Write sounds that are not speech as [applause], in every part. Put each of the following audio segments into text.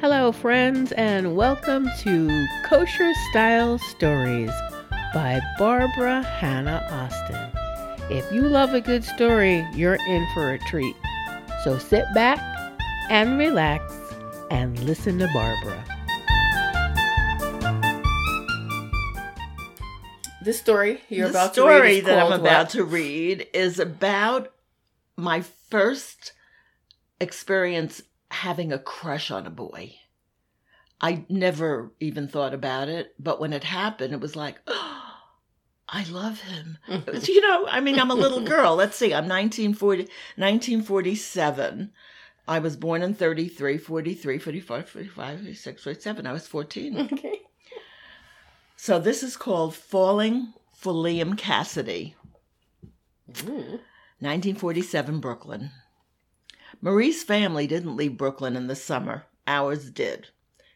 Hello, friends, and welcome to Kosher Style Stories by Barbara Hannah Austin. If you love a good story, you're in for a treat. So sit back and relax and listen to Barbara. This story you're the about story to read is that I'm about what? to read is about my first experience having a crush on a boy. I never even thought about it, but when it happened, it was like, oh, [gasps] I love him. [laughs] You know, I mean, I'm a little girl. Let's see, I'm 1940, 1947. I was born in 33, 43, 44, 45, 46, 47. I was 14. [laughs] okay. So this is called Falling for Liam Cassidy. Mm. 1947 Brooklyn. Marie's family didn't leave Brooklyn in the summer. Ours did.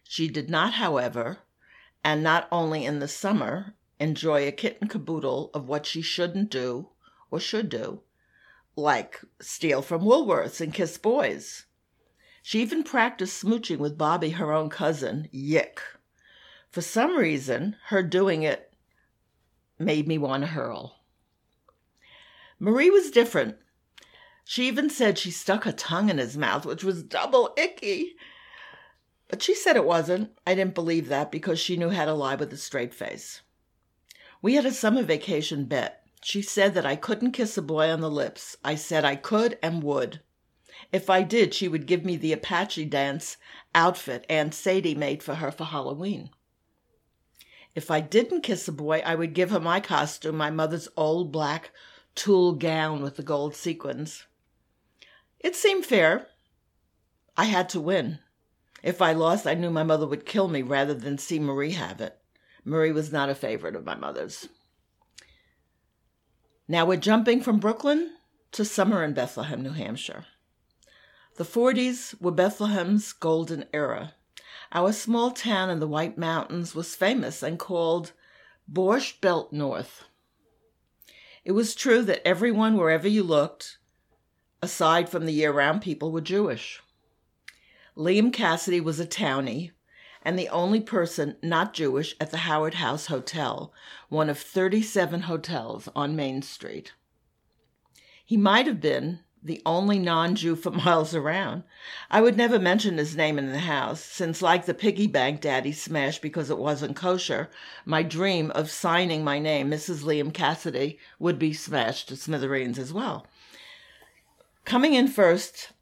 She did not, however, and not only in the summer, enjoy a kit and caboodle of what she shouldn't do or should do, like steal from Woolworths and kiss boys. She even practiced smooching with Bobby, her own cousin. Yick. For some reason, her doing it made me want to hurl. Marie was different. She even said she stuck her tongue in his mouth, which was double icky. But she said it wasn't. I didn't believe that because she knew how to lie with a straight face. We had a summer vacation bet. She said that I couldn't kiss a boy on the lips. I said I could and would. If I did, she would give me the Apache dance outfit Aunt Sadie made for her for Halloween. If I didn't kiss a boy, I would give her my costume, my mother's old black tulle gown with the gold sequins. It seemed fair. I had to win. If I lost, I knew my mother would kill me rather than see Marie have it. Marie was not a favorite of my mother's. Now we're jumping from Brooklyn to summer in Bethlehem, New Hampshire. The 40s were Bethlehem's golden era. Our small town in the White Mountains was famous and called Borscht Belt North. It was true that everyone, wherever you looked, aside from the year round people, were Jewish. Liam Cassidy was a townie and the only person not Jewish at the Howard House Hotel, one of 37 hotels on Main Street. He might have been the only non Jew for [laughs] miles around. I would never mention his name in the house, since, like the piggy bank Daddy smashed because it wasn't kosher, my dream of signing my name, Mrs. Liam Cassidy, would be smashed to smithereens as well. Coming in first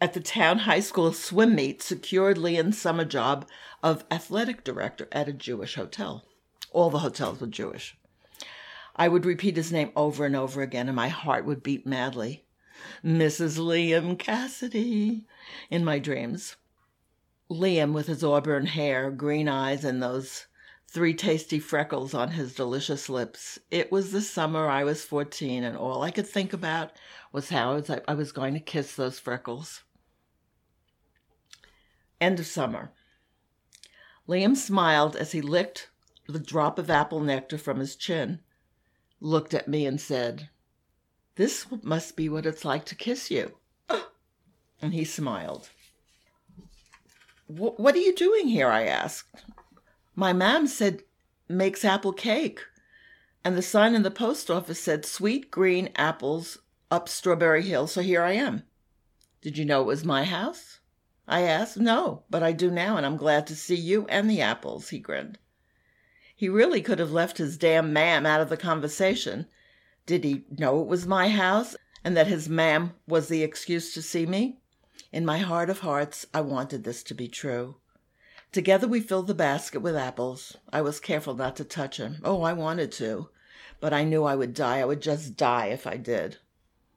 at the town high school swim meet secured Liam's summer job of athletic director at a Jewish hotel. All the hotels were Jewish. I would repeat his name over and over again, and my heart would beat madly. Mrs. Liam Cassidy in my dreams. Liam, with his auburn hair, green eyes, and those three tasty freckles on his delicious lips. It was the summer I was 14, and all I could think about was how I was, going to kiss those freckles. End of summer. Liam smiled as he licked the drop of apple nectar from his chin, looked at me, and said, This must be what it's like to kiss you. [gasps] And he smiled. What are you doing here? I asked. My mam said makes apple cake. And the sign in the post office said sweet green apples up Strawberry Hill, so here I am. Did you know it was my house? I asked. No, but I do now, and I'm glad to see you and the apples, he grinned. He really could have left his damn mam out of the conversation. Did he know it was my house and that his mam was the excuse to see me? In my heart of hearts, I wanted this to be true. Together we filled the basket with apples. I was careful not to touch him. Oh, I wanted to, but I knew I would die. I would just die if I did.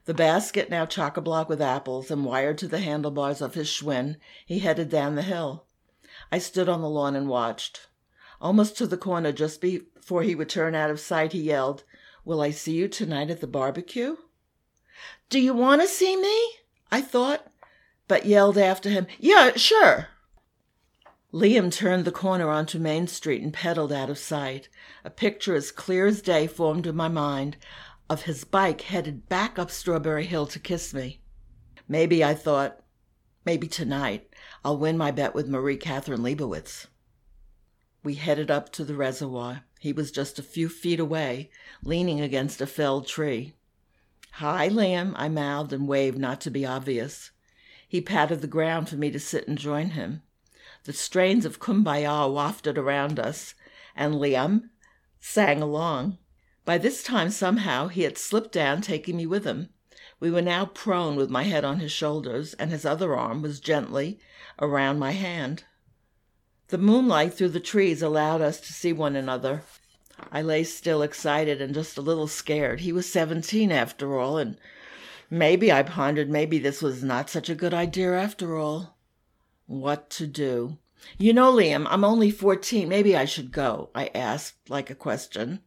The basket now chock a block with apples and wired to the handlebars of his Schwinn, he headed down the hill. I stood on the lawn and watched. Almost to the corner, just before he would turn out of sight, he yelled, Will I see you tonight at the barbecue? Do you want to see me? I thought, but yelled after him, Yeah, sure. Liam turned the corner onto Main Street and pedaled out of sight. A picture as clear as day formed in my mind of his bike headed back up Strawberry Hill to kiss me. Maybe, I thought, Maybe tonight I'll win my bet with Marie Catherine Leibowitz. We headed up to the reservoir. He was just a few feet away, leaning against a felled tree. Hi, Liam, I mouthed and waved not to be obvious. He patted the ground for me to sit and join him. The strains of Kumbaya wafted around us, and Liam sang along. By this time, somehow, he had slipped down, taking me with him. We were now prone with my head on his shoulders, and his other arm was gently around my hand. The moonlight through the trees allowed us to see one another. I lay still, excited and just a little scared. He was 17 after all, and maybe, I pondered, maybe this was not such a good idea after all. What to do? You know, Liam, I'm only 14. Maybe I should go, I asked like a question.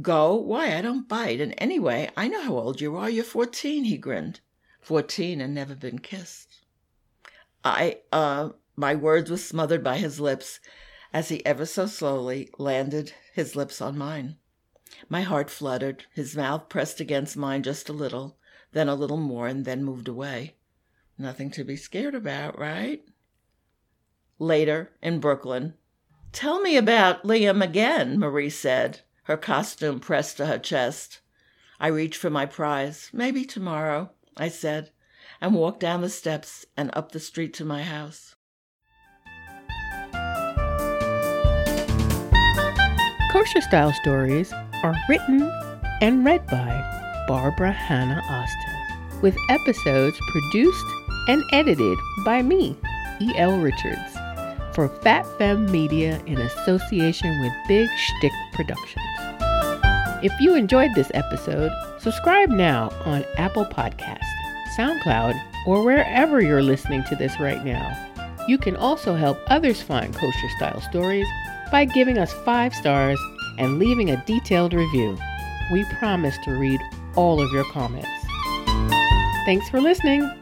Go? Why, I don't bite. And anyway, I know how old you are. You're 14, he grinned. 14 and never been kissed. I, uh, my words were smothered by his lips as he ever so slowly landed his lips on mine. My heart fluttered. His mouth pressed against mine just a little, then a little more, and then moved away. Nothing to be scared about, right? Later, in Brooklyn. Tell me about Liam again, Marie said, her costume pressed to her chest. I reached for my prize. Maybe tomorrow, I said, and walked down the steps and up the street to my house. Kosher Style Stories are written and read by Barbara Hannah Austin, with episodes produced and edited by me, E.L. Richards, for Fat Fem Media in association with Big Shtick Productions. If you enjoyed this episode, subscribe now on Apple Podcast, SoundCloud, or wherever you're listening to this right now. You can also help others find kosher style stories by giving us five stars and leaving a detailed review. We promise to read all of your comments. Thanks for listening.